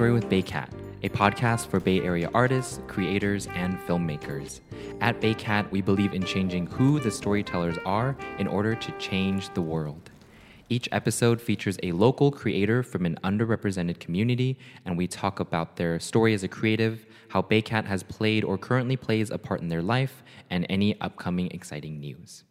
Backstory with Baycat, a podcast for Bay Area artists, creators, and filmmakers. At Baycat, we believe in changing who the storytellers are in order to change the world. Each episode features a local creator from an underrepresented community, and we talk about their story as a creative, how Baycat has played or currently plays a part in their life, and any upcoming exciting news.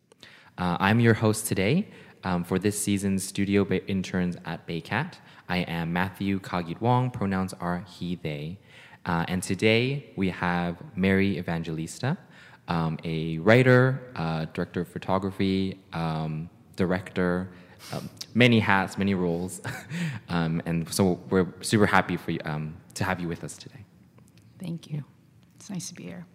Uh, I'm your host today um, for this season's studio ba- interns at Baycat. I am Matthew Kagit Wong, pronouns are he, they. Uh, and today we have Mary Evangelista, um, a writer, uh, director of photography, um, director, um, many hats, many roles. Um, and so we're super happy for you, um, to have you with us today. Thank you. It's nice to be here.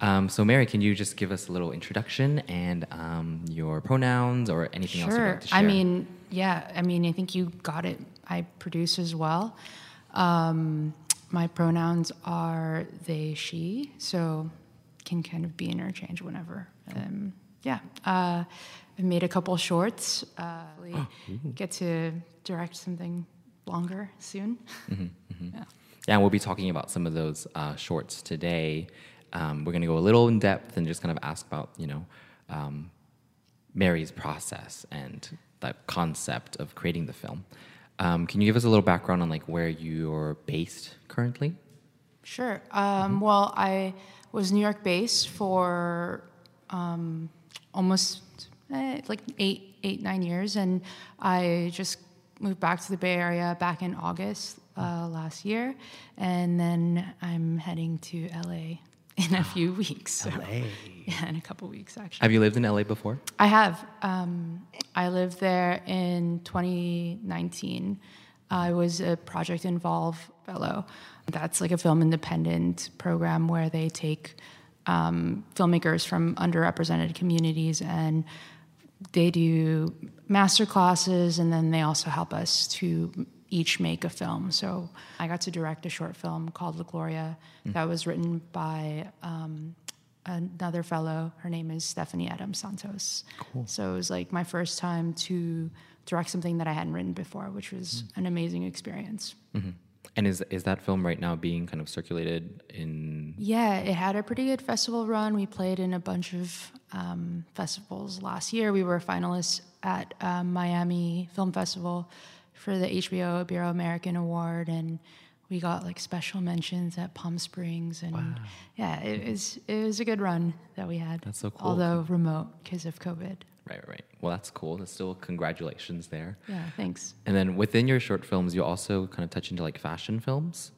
Um, so, Mary, can you just give us a little introduction and um, your pronouns or anything else you'd Sure. like to share? I mean, yeah. I mean, I think you got it. I produce as well. Um, my pronouns are they, she, so can kind of be interchanged whenever. Um, yeah. Uh, I've made a couple shorts. Uh, get to direct something longer soon. Mm-hmm, Yeah. Yeah, we'll be talking about some of those uh, shorts today. Um, we're going to go a little in depth and just kind of ask about, you know, um, Mary's process and the concept of creating the film. Um, can you give us a little background on like where you're based currently? Sure. Um, Well, I was New York based for um, almost eh, like eight, eight, nine years, and I just moved back to the Bay Area back in August uh, last year, and then I'm heading to LA in a few weeks. so- Yeah, in a couple weeks actually. Have you lived in LA before? I have. Um, I lived there in 2019. I was a Project Involve fellow. That's like a film independent program where they take um, filmmakers from underrepresented communities and they do master classes and then they also help us to each make a film. So I got to direct a short film called La Gloria that was written by um, another fellow. Her name is Stephanie Adams Santos. So it was like my first time to direct something that I hadn't written before, which was an amazing experience. And is is that film right now being kind of circulated in? Yeah, it had a pretty good festival run. We played in a bunch of um, festivals last year. We were finalists at um, Miami Film Festival for the HBO Ibero American Award, and we got like special mentions at Palm Springs. And yeah, it was it was a good run that we had. That's so cool. Although remote because of COVID. Right, right. right. Well, that's cool. That's still congratulations there. Yeah, thanks. And then within your short films, you also kind of touch into like fashion films.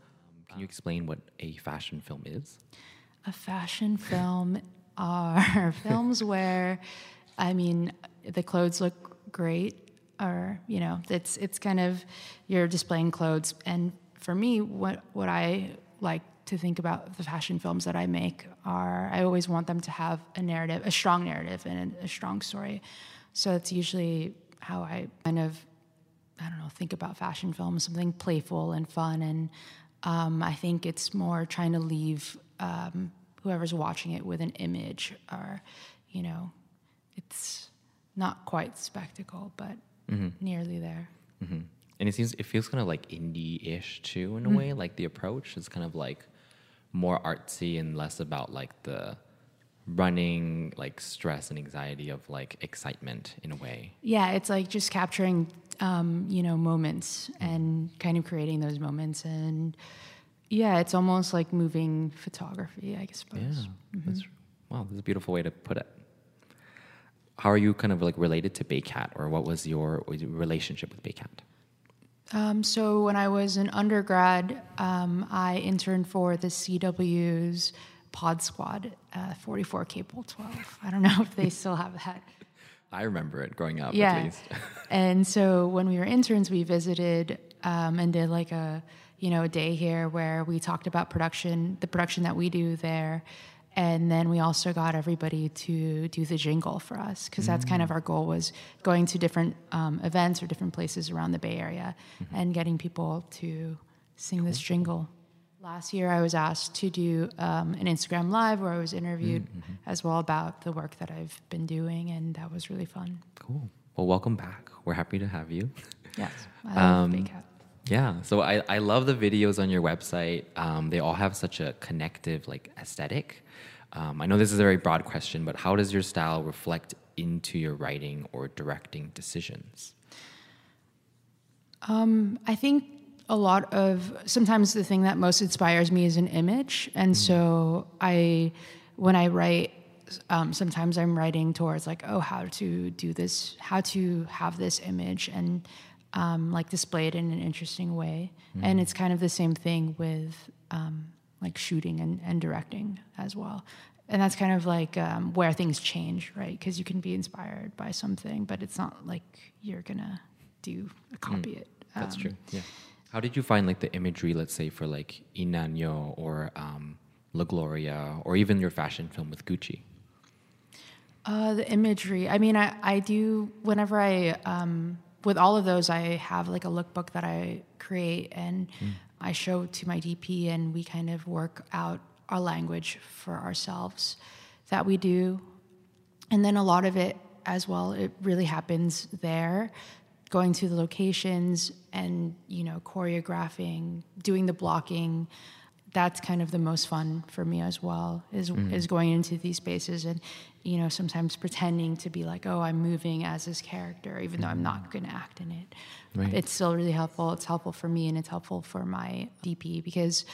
Can you explain what a fashion film is? A fashion film are films where, I mean, the clothes look great, or you know, it's it's kind of you're displaying clothes. And for me, what what I like to think about the fashion films that I make are I always want them to have a narrative, a strong narrative, and a, a strong story. So it's usually how I kind of I don't know, think about fashion films, something playful and fun. And um, I think it's more trying to leave um, whoever's watching it with an image or, you know, it's not quite spectacle, but nearly there. hmm And it seems it feels kind of like indie-ish too in a way. Like the approach is kind of like more artsy and less about like the running like stress and anxiety of like excitement in a way. Yeah, it's like just capturing, um, you know, moments and kind of creating those moments. And yeah, it's almost like moving photography, I suppose. Yeah, that's wow. That's a beautiful way to put it. How are you kind of like related to Baycat, or what was your relationship with Baycat? Um, so when I was an undergrad, um, I interned for the CW's Pod Squad, uh, 44 Cable 12. I don't know if they still have that. I remember it growing up yeah. at least. and so when we were interns, we visited um, and did like a you know a day here where we talked about production, the production that we do there, and then we also got everybody to do the jingle for us because that's kind of our goal was going to different um, events or different places around the Bay Area and getting people to sing this jingle. Last year, I was asked to do um, an Instagram live where I was interviewed as well about the work that I've been doing, and that was really fun. Cool. Well, welcome back. We're happy to have you. Yes, I love Um. Yeah, so I, I love the videos on your website. Um, they all have such a connective like aesthetic. Um, I know this is a very broad question, but how does your style reflect into your writing or directing decisions? Um, I think a lot of sometimes the thing that most inspires me is an image, and so I, when I write, um, sometimes I'm writing towards like, oh, how to do this, how to have this image and um, like display it in an interesting way, and it's kind of the same thing with um, like shooting and, and directing as well. And that's kind of like um, where things change, right? Because you can be inspired by something, but it's not like you're gonna do a copy it. That's Um, true. Yeah. How did you find like the imagery, let's say, for like Inenyo or um, La Gloria, or even your fashion film with Gucci? Uh, the imagery. I mean, I, I do whenever I um, with all of those, I have like a lookbook that I create and hmm. I show to my DP, and we kind of work out our language for ourselves that we do, and then a lot of it as well. It really happens there, going to the locations and you know choreographing, doing the blocking that's kind of the most fun for me as well is is going into these spaces and you know sometimes pretending to be like oh I'm moving as this character even though I'm not going to act in it. Right. It's still really helpful. It's helpful for me and it's helpful for my DP because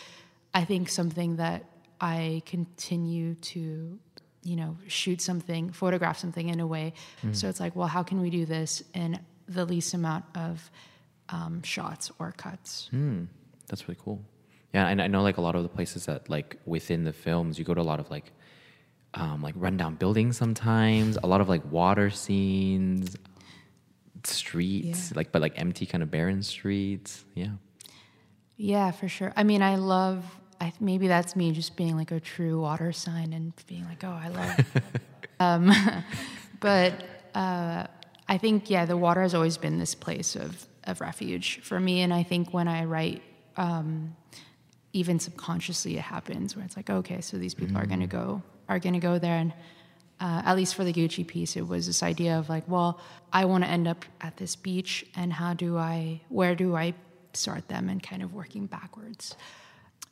I think something that I continue to you know shoot something, photograph something in a way. So it's like well how can we do this in the least amount of um, shots or cuts? Hmm, that's really cool. Yeah, and I know like a lot of the places that like within the films, you go to a lot of like um, like rundown buildings sometimes, a lot of like water scenes, streets, Yeah. like but like empty kind of barren streets. Yeah. Yeah, for sure. I mean, I love. I maybe that's me just being like a true water sign and being like, oh, I love. um, but uh, I think yeah, the water has always been this place of of refuge for me, and I think when I write. Um, even subconsciously, it happens where it's like, okay, so these people are going to go are going to go there, and uh, at least for the Gucci piece, it was this idea of like, well, I want to end up at this beach, and how do I, where do I start them, and kind of working backwards.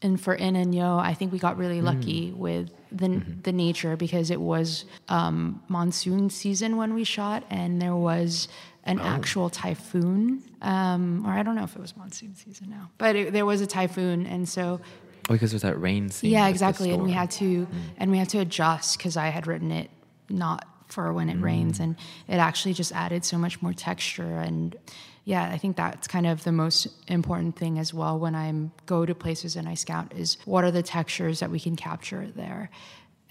And for Inenyo, I think we got really lucky with the the nature because it was um, monsoon season when we shot, and there was an actual typhoon, um, or I don't know if it was monsoon season now, but it, there was a typhoon, and so Oh, because there's that rain scene. yeah, exactly. And we had to and we had to adjust because I had written it not for when it rains, and it actually just added so much more texture. And yeah, I think that's kind of the most important thing as well when I go to places and I scout is what are the textures that we can capture there,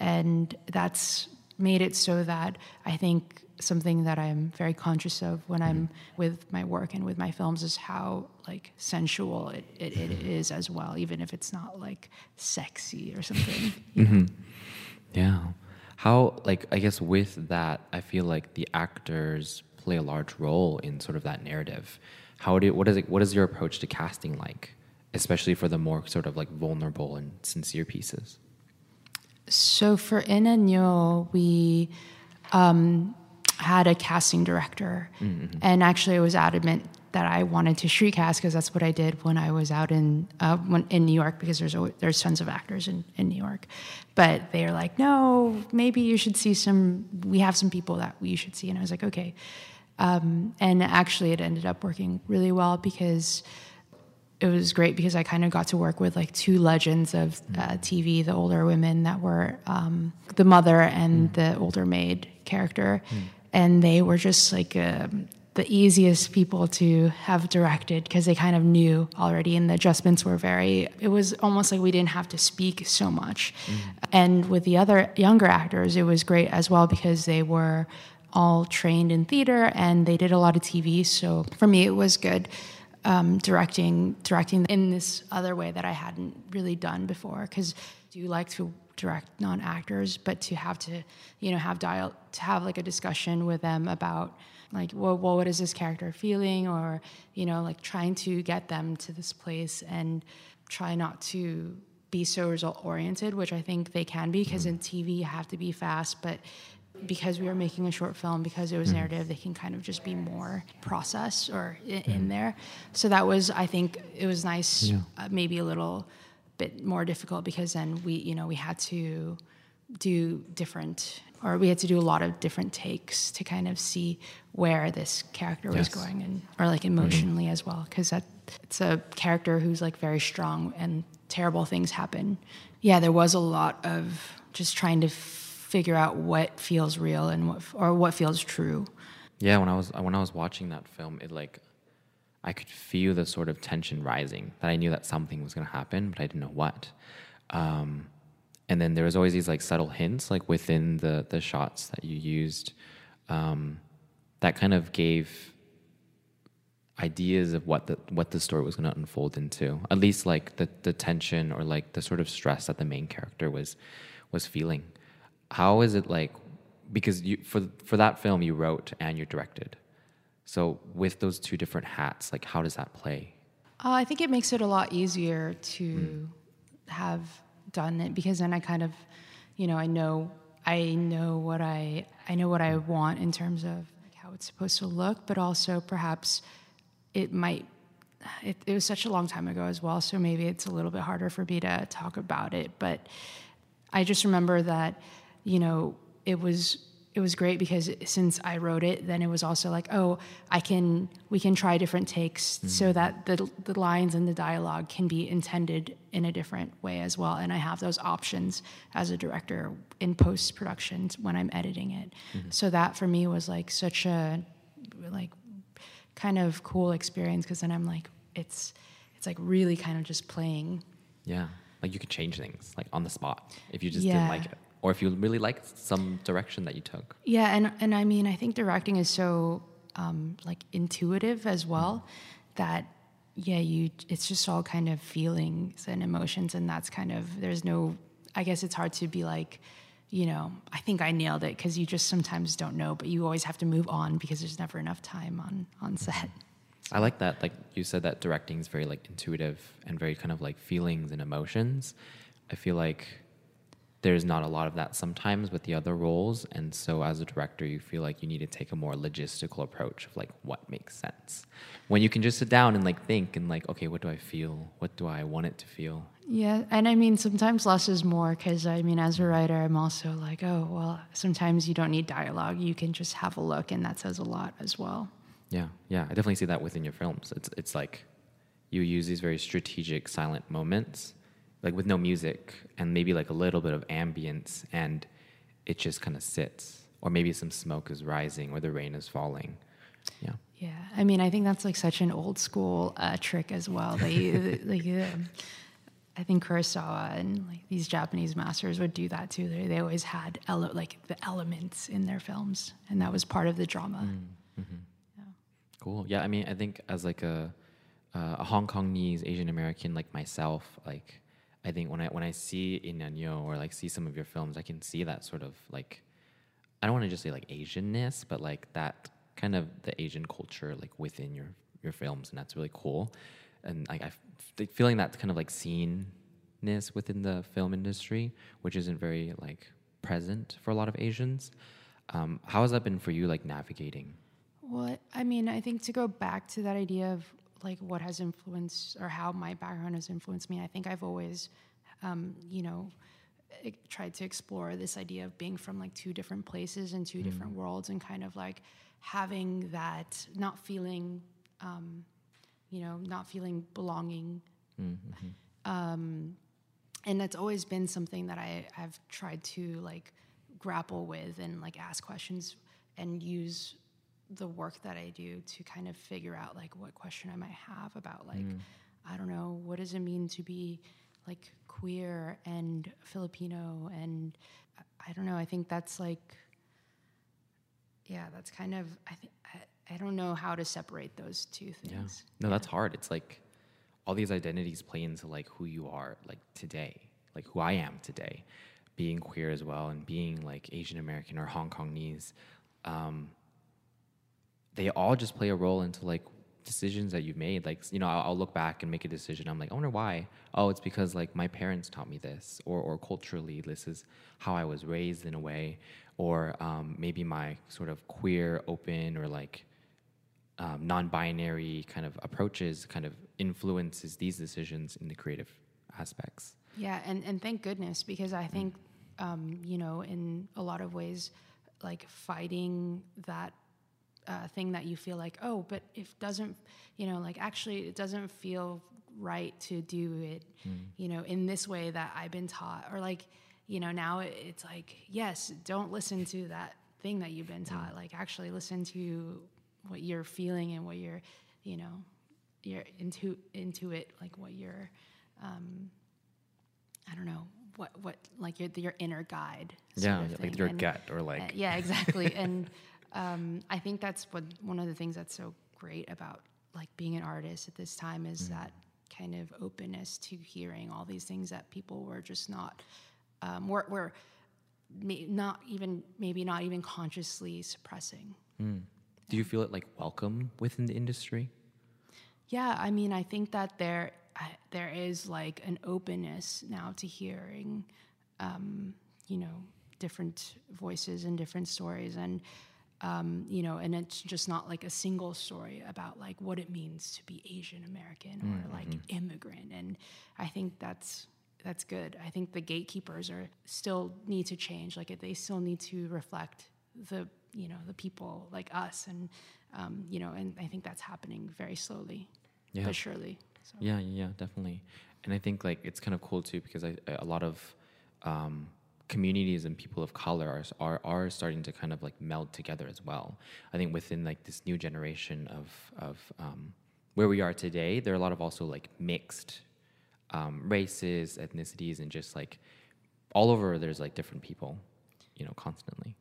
and that's made it so that I think something that I'm very conscious of when I'm mm-hmm. with my work and with my films is how like sensual it, it, it mm-hmm. is as well, even if it's not like sexy or something. Mm-hmm. Yeah. How like I guess with that, I feel like the actors play a large role in sort of that narrative. How do what is it what is your approach to casting like, especially for the more sort of like vulnerable and sincere pieces? So for Inenyo, we um, had a casting director, and actually, I was adamant that I wanted to street cast because that's what I did when I was out in uh, when, in New York because there's always, there's tons of actors in, in New York, but they're like, no, maybe you should see some. We have some people that we should see, and I was like, okay. Um, and actually, it ended up working really well because it was great because I kind of got to work with like two legends of uh, TV, the older women that were um, the mother and the older maid character, and they were just like um, the easiest people to have directed because they kind of knew already, and the adjustments were very. It was almost like we didn't have to speak so much, and with the other younger actors, it was great as well because they were all trained in theater and they did a lot of TV. So for me, it was good um, directing directing in this other way that I hadn't really done before. Because do you like to direct non actors, but to have to you know have dial to have like a discussion with them about like well, well what is this character feeling or you know like trying to get them to this place and try not to be so result oriented which i think they can be because in tv you have to be fast but because we were making a short film, because it was narrative, they can kind of just be more process or in, in there. So that was, I think, it was nice. Yeah. Uh, maybe a little bit more difficult because then we, you know, we had to do different, or we had to do a lot of different takes to kind of see where this character was going, and or like emotionally as well, because that it's a character who's like very strong and terrible things happen. Yeah, there was a lot of just trying to figure out what feels real and what or what feels true. Yeah, when I was when I was watching that film, it like I could feel the sort of tension rising. That I knew that something was going to happen, but I didn't know what. Um, and then there was always these like subtle hints, like within the the shots that you used, um, that kind of gave ideas of what the what the story was going to unfold into. At least like the the tension or like the sort of stress that the main character was was feeling. How is it like? Because you for for that film you wrote and you directed. So with those two different hats, like how does that play? Uh, I think it makes it a lot easier to have done it because then I kind of, you know, I know I know what I I know what I want in terms of like how it's supposed to look, but also perhaps it might. It, it was such a long time ago as well, so maybe it's a little bit harder for me to talk about it. But I just remember that, you know, it was it was great because since I wrote it, then it was also like, oh, I can we can try different takes mm. so that the the lines and the dialogue can be intended in a different way as well. And I have those options as a director in post production when I'm editing it. Mm-hmm. So that for me was like such a like kind of cool experience because then I'm like it's it's like really kind of just playing Yeah, like you could change things like on the spot if you just Yeah. didn't like it, or if you really liked some direction that you took. Yeah, and and I mean, I think directing is so um, like intuitive as well that yeah, you it's just all kind of feelings and emotions, and that's kind of there's no. I guess it's hard to be like, you know, I think I nailed it because you just sometimes don't know, but you always have to move on because there's never enough time on on set. I like that. Like you said, that directing is very like intuitive and very kind of like feelings and emotions. I feel like there's not a lot of that sometimes with the other roles, and so as a director, you feel like you need to take a more logistical approach of like what makes sense. When you can just sit down and like think and like, okay, what do I feel? What do I want it to feel? Yeah, and I mean sometimes less is more because I mean as a writer I'm also like oh well sometimes you don't need dialogue you can just have a look and that says a lot as well. Yeah, yeah, I definitely see that within your films. It's it's like you use these very strategic silent moments, like with no music and maybe like a little bit of ambience, and it just kind of sits, or maybe some smoke is rising, or the rain is falling. Yeah, Yeah, I mean, I think that's like such an old school uh, trick as well. They like, um, I think Kurosawa and like these Japanese masters would do that too. They they always had ele- like the elements in their films, and that was part of the drama. cool. Yeah, I mean, I think as like a uh, a Hong Kongese Asian American like myself, like I think when I when I see In Yo or like see some of your films, I can see that sort of like I don't want to just say like Asianness, but like that kind of the Asian culture like within your your films, and that's really cool. And like I feeling that kind of like sceneness within the film industry, which isn't very like present for a lot of Asians. Um, how has that been for you, like navigating? Well, I mean, I think to go back to that idea of like what has influenced or how my background has influenced me, I think I've always, um, you know, tried to explore this idea of being from like two different places and two different worlds and kind of like having that, not feeling, um, you know, not feeling belonging. Um, and that's always been something that I've tried to like grapple with and like ask questions and use the work that I do to kind of figure out like what question I might have about like I don't know what does it mean to be like queer and Filipino and I- don't know I think that's like yeah that's kind of I think I, I don't know how to separate those two Yeah. things No, that's hard. It's like all these identities play into like who you are like today, like who I am today, being queer as well and being like Asian American or Hong Kongese. Um, they all just play a role into like decisions that you've made. Like, you know, I'll, I'll, look back and make a decision. I'm like, I wonder why. Oh, it's because like my parents taught me this, or or culturally, this is how I was raised in a way, or um, maybe my sort of queer, open, or like um, non-binary kind of approaches kind of influences these decisions in the creative aspects. Yeah, and and thank goodness because I think, um, you know, in a lot of ways, like fighting that uh, thing that you feel like, oh, but if doesn't, you know, like actually it doesn't feel right to do it, mm. you know, in this way that I've been taught, or like, you know, now it's like, yes, don't listen to that thing that you've been taught. Mm. Like actually listen to what you're feeling and what you're, you know, you're into into it, like what you're, um, I don't know, what what like your your inner guide. Yeah, like your gut or like. Uh, yeah, exactly, and um, I think that's what one of the things that's so great about like being an artist at this time is mm that kind of openness to hearing all these things that people were just not um, were, were may, not even maybe not even consciously suppressing. Mm. Do you feel it like welcome within the industry? Yeah, I mean, I think that there there is like an openness now to hearing, um, you know, different voices and different stories, and um, you know, and it's just not like a single story about like what it means to be Asian American or mm-hmm. like immigrant, and I think that's that's good. I think the gatekeepers are still need to change. Like they still need to reflect the you know the people like us, and um, you know, and I think that's happening very slowly, yeah. but surely. So. Yeah, yeah, definitely. And I think like it's kind of cool too because I, a lot of um, communities and people of color are, are are starting to kind of like meld together as well. I think within like this new generation of of um, where we are today, there are a lot of also like mixed um, races, ethnicities, and just like all over. There's like different people, you know, constantly.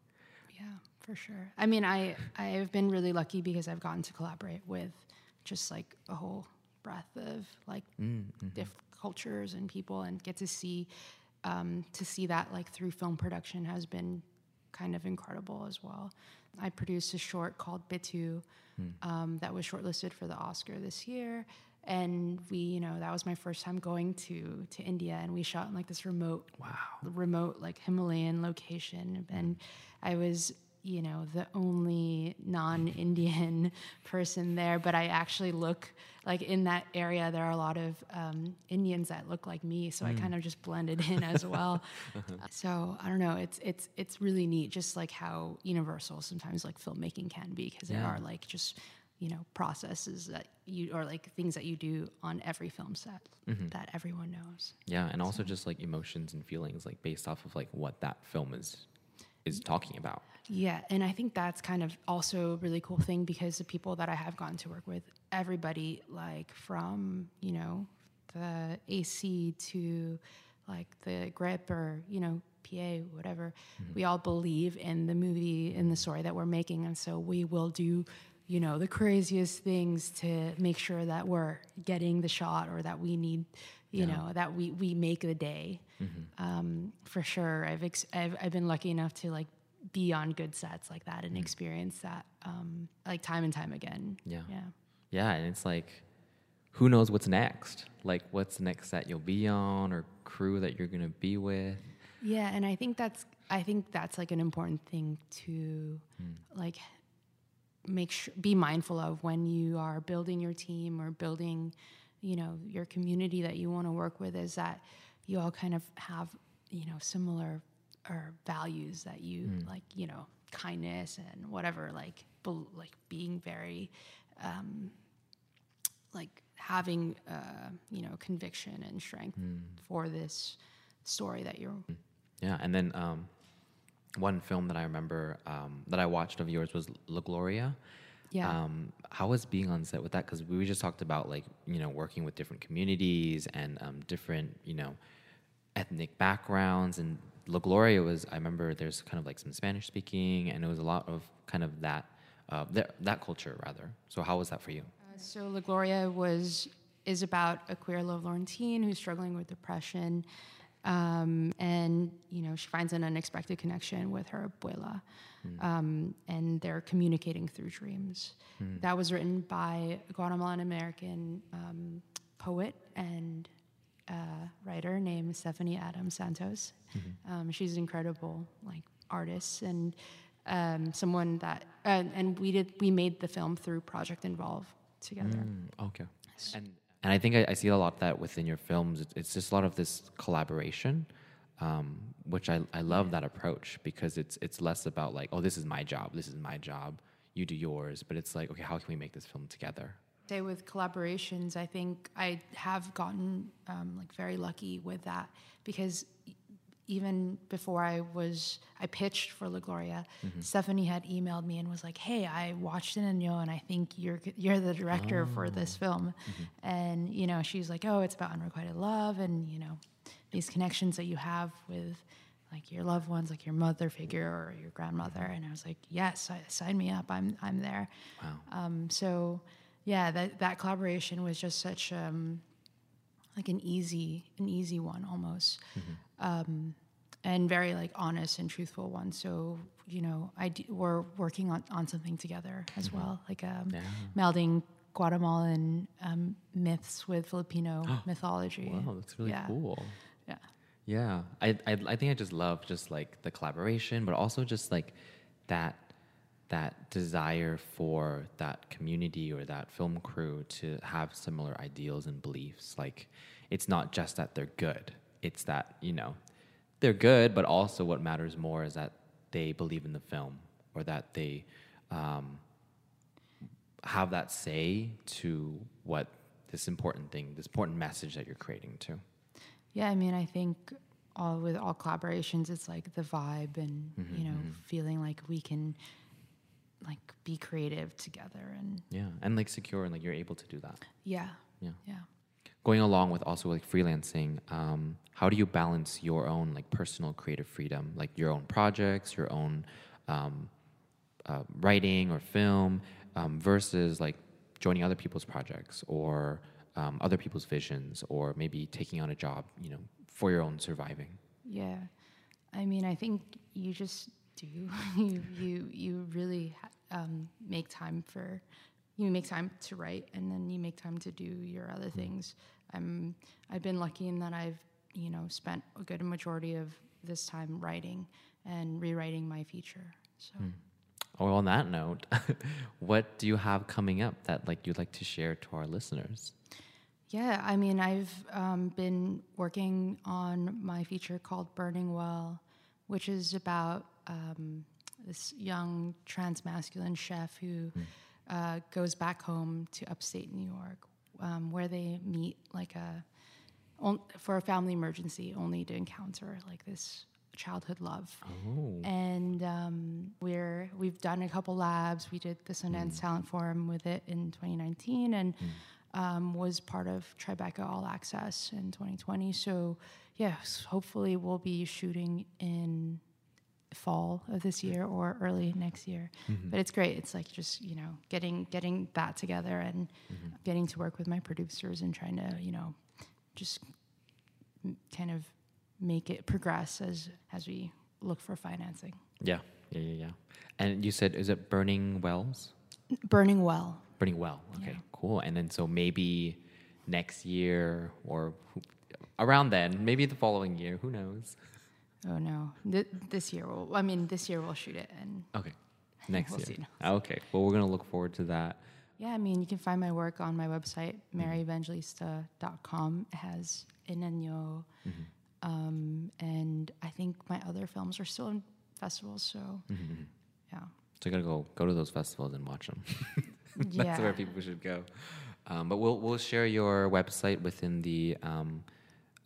Yeah, for sure. I mean, I I've been really lucky because I've gotten to collaborate with just like a whole breadth of like mm, mm-hmm. different cultures and people and get to see um, to see that like through film production has been kind of incredible as well. I produced a short called Bittu mm. um, that was shortlisted for the Oscar this year, and we, you know, that was my first time going to to India, and we shot in like this remote, wow, remote like Himalayan location, and I was you know the only non-indian person there but i actually look like in that area there are a lot of um, indians that look like me so mm. i kind of just blended in as well uh-huh. so i don't know it's it's it's really neat just like how universal sometimes like filmmaking can be because yeah. there are like just you know processes that you or like things that you do on every film set mm-hmm. that everyone knows yeah and also just like emotions and feelings like based off of like what that film is is talking about yeah, and I think that's kind of also a really cool thing because the people that I have gotten to work with, everybody like from, you know, the AC to like the grip or, you know, PA, whatever, mm-hmm. we all believe in the movie, in the story that we're making. And so we will do, you know, the craziest things to make sure that we're getting the shot or that we need, you yeah. know, that we, we make the day. Mm-hmm. Um, for sure. I've, ex- I've, I've been lucky enough to like be on good sets like that and mm. experience that um, like time and time again. Yeah. Yeah. Yeah. And it's like, who knows what's next? Like, what's the next set you'll be on or crew that you're going to be with? Yeah. And I think that's, I think that's like an important thing to mm. like make sure, be mindful of when you are building your team or building, you know, your community that you want to work with is that you all kind of have, you know, similar or values that you mm. like you know kindness and whatever like be, like being very um, like having uh, you know conviction and strength mm. for this story that you're hmm. yeah and then um, one film that i remember um, that i watched of yours was la gloria yeah. Um, how was being on set with that? Because we just talked about like you know working with different communities and um, different you know ethnic backgrounds and La Gloria was I remember there's kind of like some Spanish speaking and it was a lot of kind of that uh, th- that culture rather. So how was that for you? Uh, so La Gloria was is about a queer lovelorn teen who's struggling with depression, Um, and you know, she finds an unexpected connection with her abuela, um, and they're communicating through dreams. That was written by a Guatemalan American um, poet and uh, writer named Stephanie Adams Santos. Um, she's an incredible like artist and um, someone that uh, and we did we made the film through Project Involve together. Mm, okay. And and I think I, I see a lot of that within your films. It's, it's just a lot of this collaboration, um, which I, I love that approach because it's it's less about like oh this is my job this is my job you do yours. But it's like okay how can we make this film together? Say with collaborations, I think I have gotten um, like very lucky with that because even before I was I pitched for La Gloria, Stephanie had emailed me and was like, "Hey, I watched it in Yo, and I think you're you're the director for this film." And you know, she's like, "Oh, it's about unrequited love, and you know, these connections that you have with." Like your loved ones, like your mother figure or your grandmother, and I was like, "Yes, I, sign me up. I'm I'm there." wow Um, so yeah, that that collaboration was just such um, like an easy an easy one almost, um, and very like honest and truthful one. So you know, I d- we're working on, on something together as well, like um, Yeah. melding Guatemalan um, myths with Filipino mythology. wow that's really Yeah. cool Yeah. Yeah, I, I I think I just love just like the collaboration, but also just like that that desire for that community or that film crew to have similar ideals and beliefs. Like it's not just that they're good; it's that you know they're good, but also what matters more is that they believe in the film or that they um, have that say to what this important thing, this important message that you're creating to. Yeah, I mean, I think all with all collaborations, it's like the vibe and Mm-hmm, you know, feeling like we can like be creative together and Yeah, and like secure and like you're able to do that. yeah, Yeah. yeah. Going along with also like freelancing, um, how do you balance your own like personal creative freedom, like your own projects, your own um, uh, writing or film, um, versus like joining other people's projects or um, other people's visions, or maybe taking on a job, you know, for your own surviving. Yeah, I mean, I think you just do. you you you really um, make time for you make time to write, and then you make time to do your other things. I'm I've been lucky in that I've you know spent a good majority of this time writing and rewriting my feature. So. Oh, on that note, what do you have coming up that like you'd like to share to our listeners? Yeah, I mean, I've um, been working on my feature called Burning Well, which is about um, this young trans masculine chef who uh, goes back home to upstate New York, um, where they meet like a on, for a family emergency, only to encounter like this childhood love. Oh, And um, we're we've done a couple labs. We did the Sundance Talent Forum with it in 2019, and um, was part of Tribeca All Access in 2020. So yes, hopefully we'll be shooting in fall of this year or early next year. Mm-hmm. But it's great. It's like just you know getting getting that together and mm-hmm. getting to work with my producers and trying to you know just m- kind of make it progress as as we look for financing. yeah, yeah, yeah, yeah. And you said, is it Burning Wells? Burning well. Burning Well. Okay, Yeah. cool. And then so maybe next year or around then, maybe the following year, who knows? Oh no, Th- this year we'll. I mean, this year we'll shoot it, and Okay, next We'll year. see. Okay, well, we're gonna look forward to that. yeah, I mean, you can find my work on my website, maryevangelista.com. It has Inenyo, um, and I think my other films are still in festivals. So yeah, So you gotta go go to those festivals and watch them. That's yeah. where people should go. Um, but we'll we'll share your website within the um,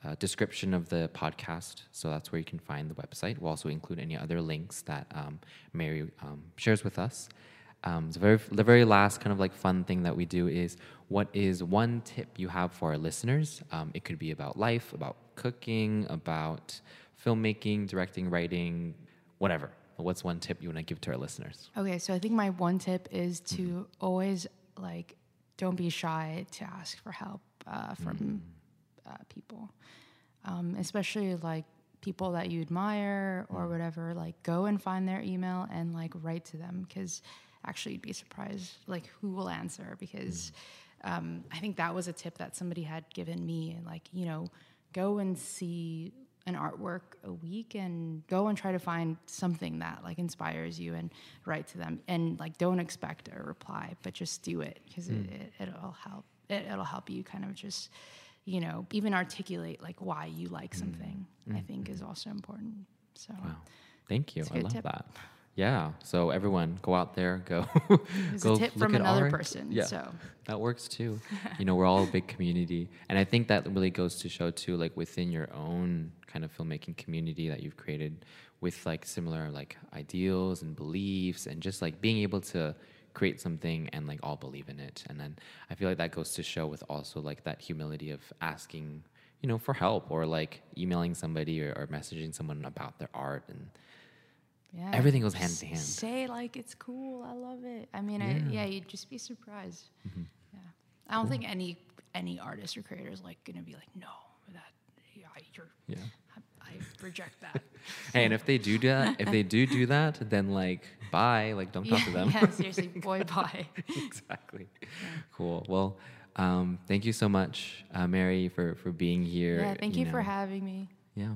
uh, description of the podcast, so that's where you can find the website. We'll also include any other links that um, Mary um, shares with us. Um, the very the very last kind of like fun thing that we do is what is one tip you have for our listeners? Um, it could be about life, about cooking, about filmmaking, directing, writing, whatever. What's one tip you want to give to our listeners? Okay, so I think my one tip is to always like don't be shy to ask for help uh, from uh, people. um, especially like people that you admire or whatever. Like go and find their email and like write to them because actually you'd be surprised like who will answer because. Um, I think that was a tip that somebody had given me, and like you know, go and see an artwork a week and go and try to find something that like inspires you and write to them and like don't expect a reply but just do it because Hmm. it, it, it'll help it, it'll help you kind of just you know even articulate like why you like mm. something i mm. think is also important so. Wow. Thank you. I love tip. that. Yeah. So everyone, go out there, go. go a tip look from at another person Yeah. so That works too. you know, we're all a big community. And I think that really goes to show too, like within your own kind of filmmaking community that you've created with like similar like ideals and beliefs and just like being able to create something and like all believe in it. And then I feel like that goes to show with also like that humility of asking, you know, for help or like emailing somebody or, or messaging someone about their art and yeah Everything goes hand to hand. say like it's cool i love it i mean I, yeah you'd just be surprised Mm-hmm. yeah i don't think any any artist or creator is like gonna be like no that yeah, you're yeah. I, reject that Hey, and if they do that, if they do do that, then like bye, like don't talk yeah, to them. yeah seriously boy bye exactly. Cool. Well, um, thank you so much, uh, Mary, for for being here. yeah thank you, for know. having me Yeah,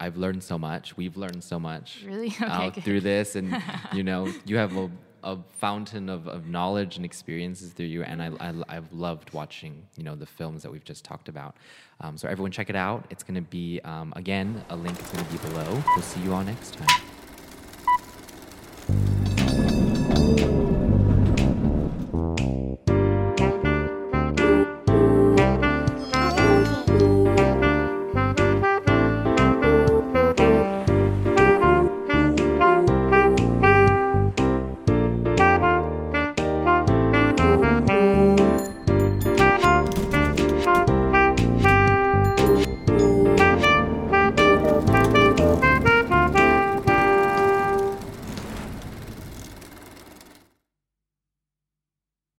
I've learned so much. We've learned so much. Really? Okay, out good. through this, and you know, you have a, a fountain of, of knowledge and experiences through you, and I, I have loved watching you know the films that we've just talked about. Um, so everyone, check it out. It's going to be um, again a link is going to be below. We'll see you all next time.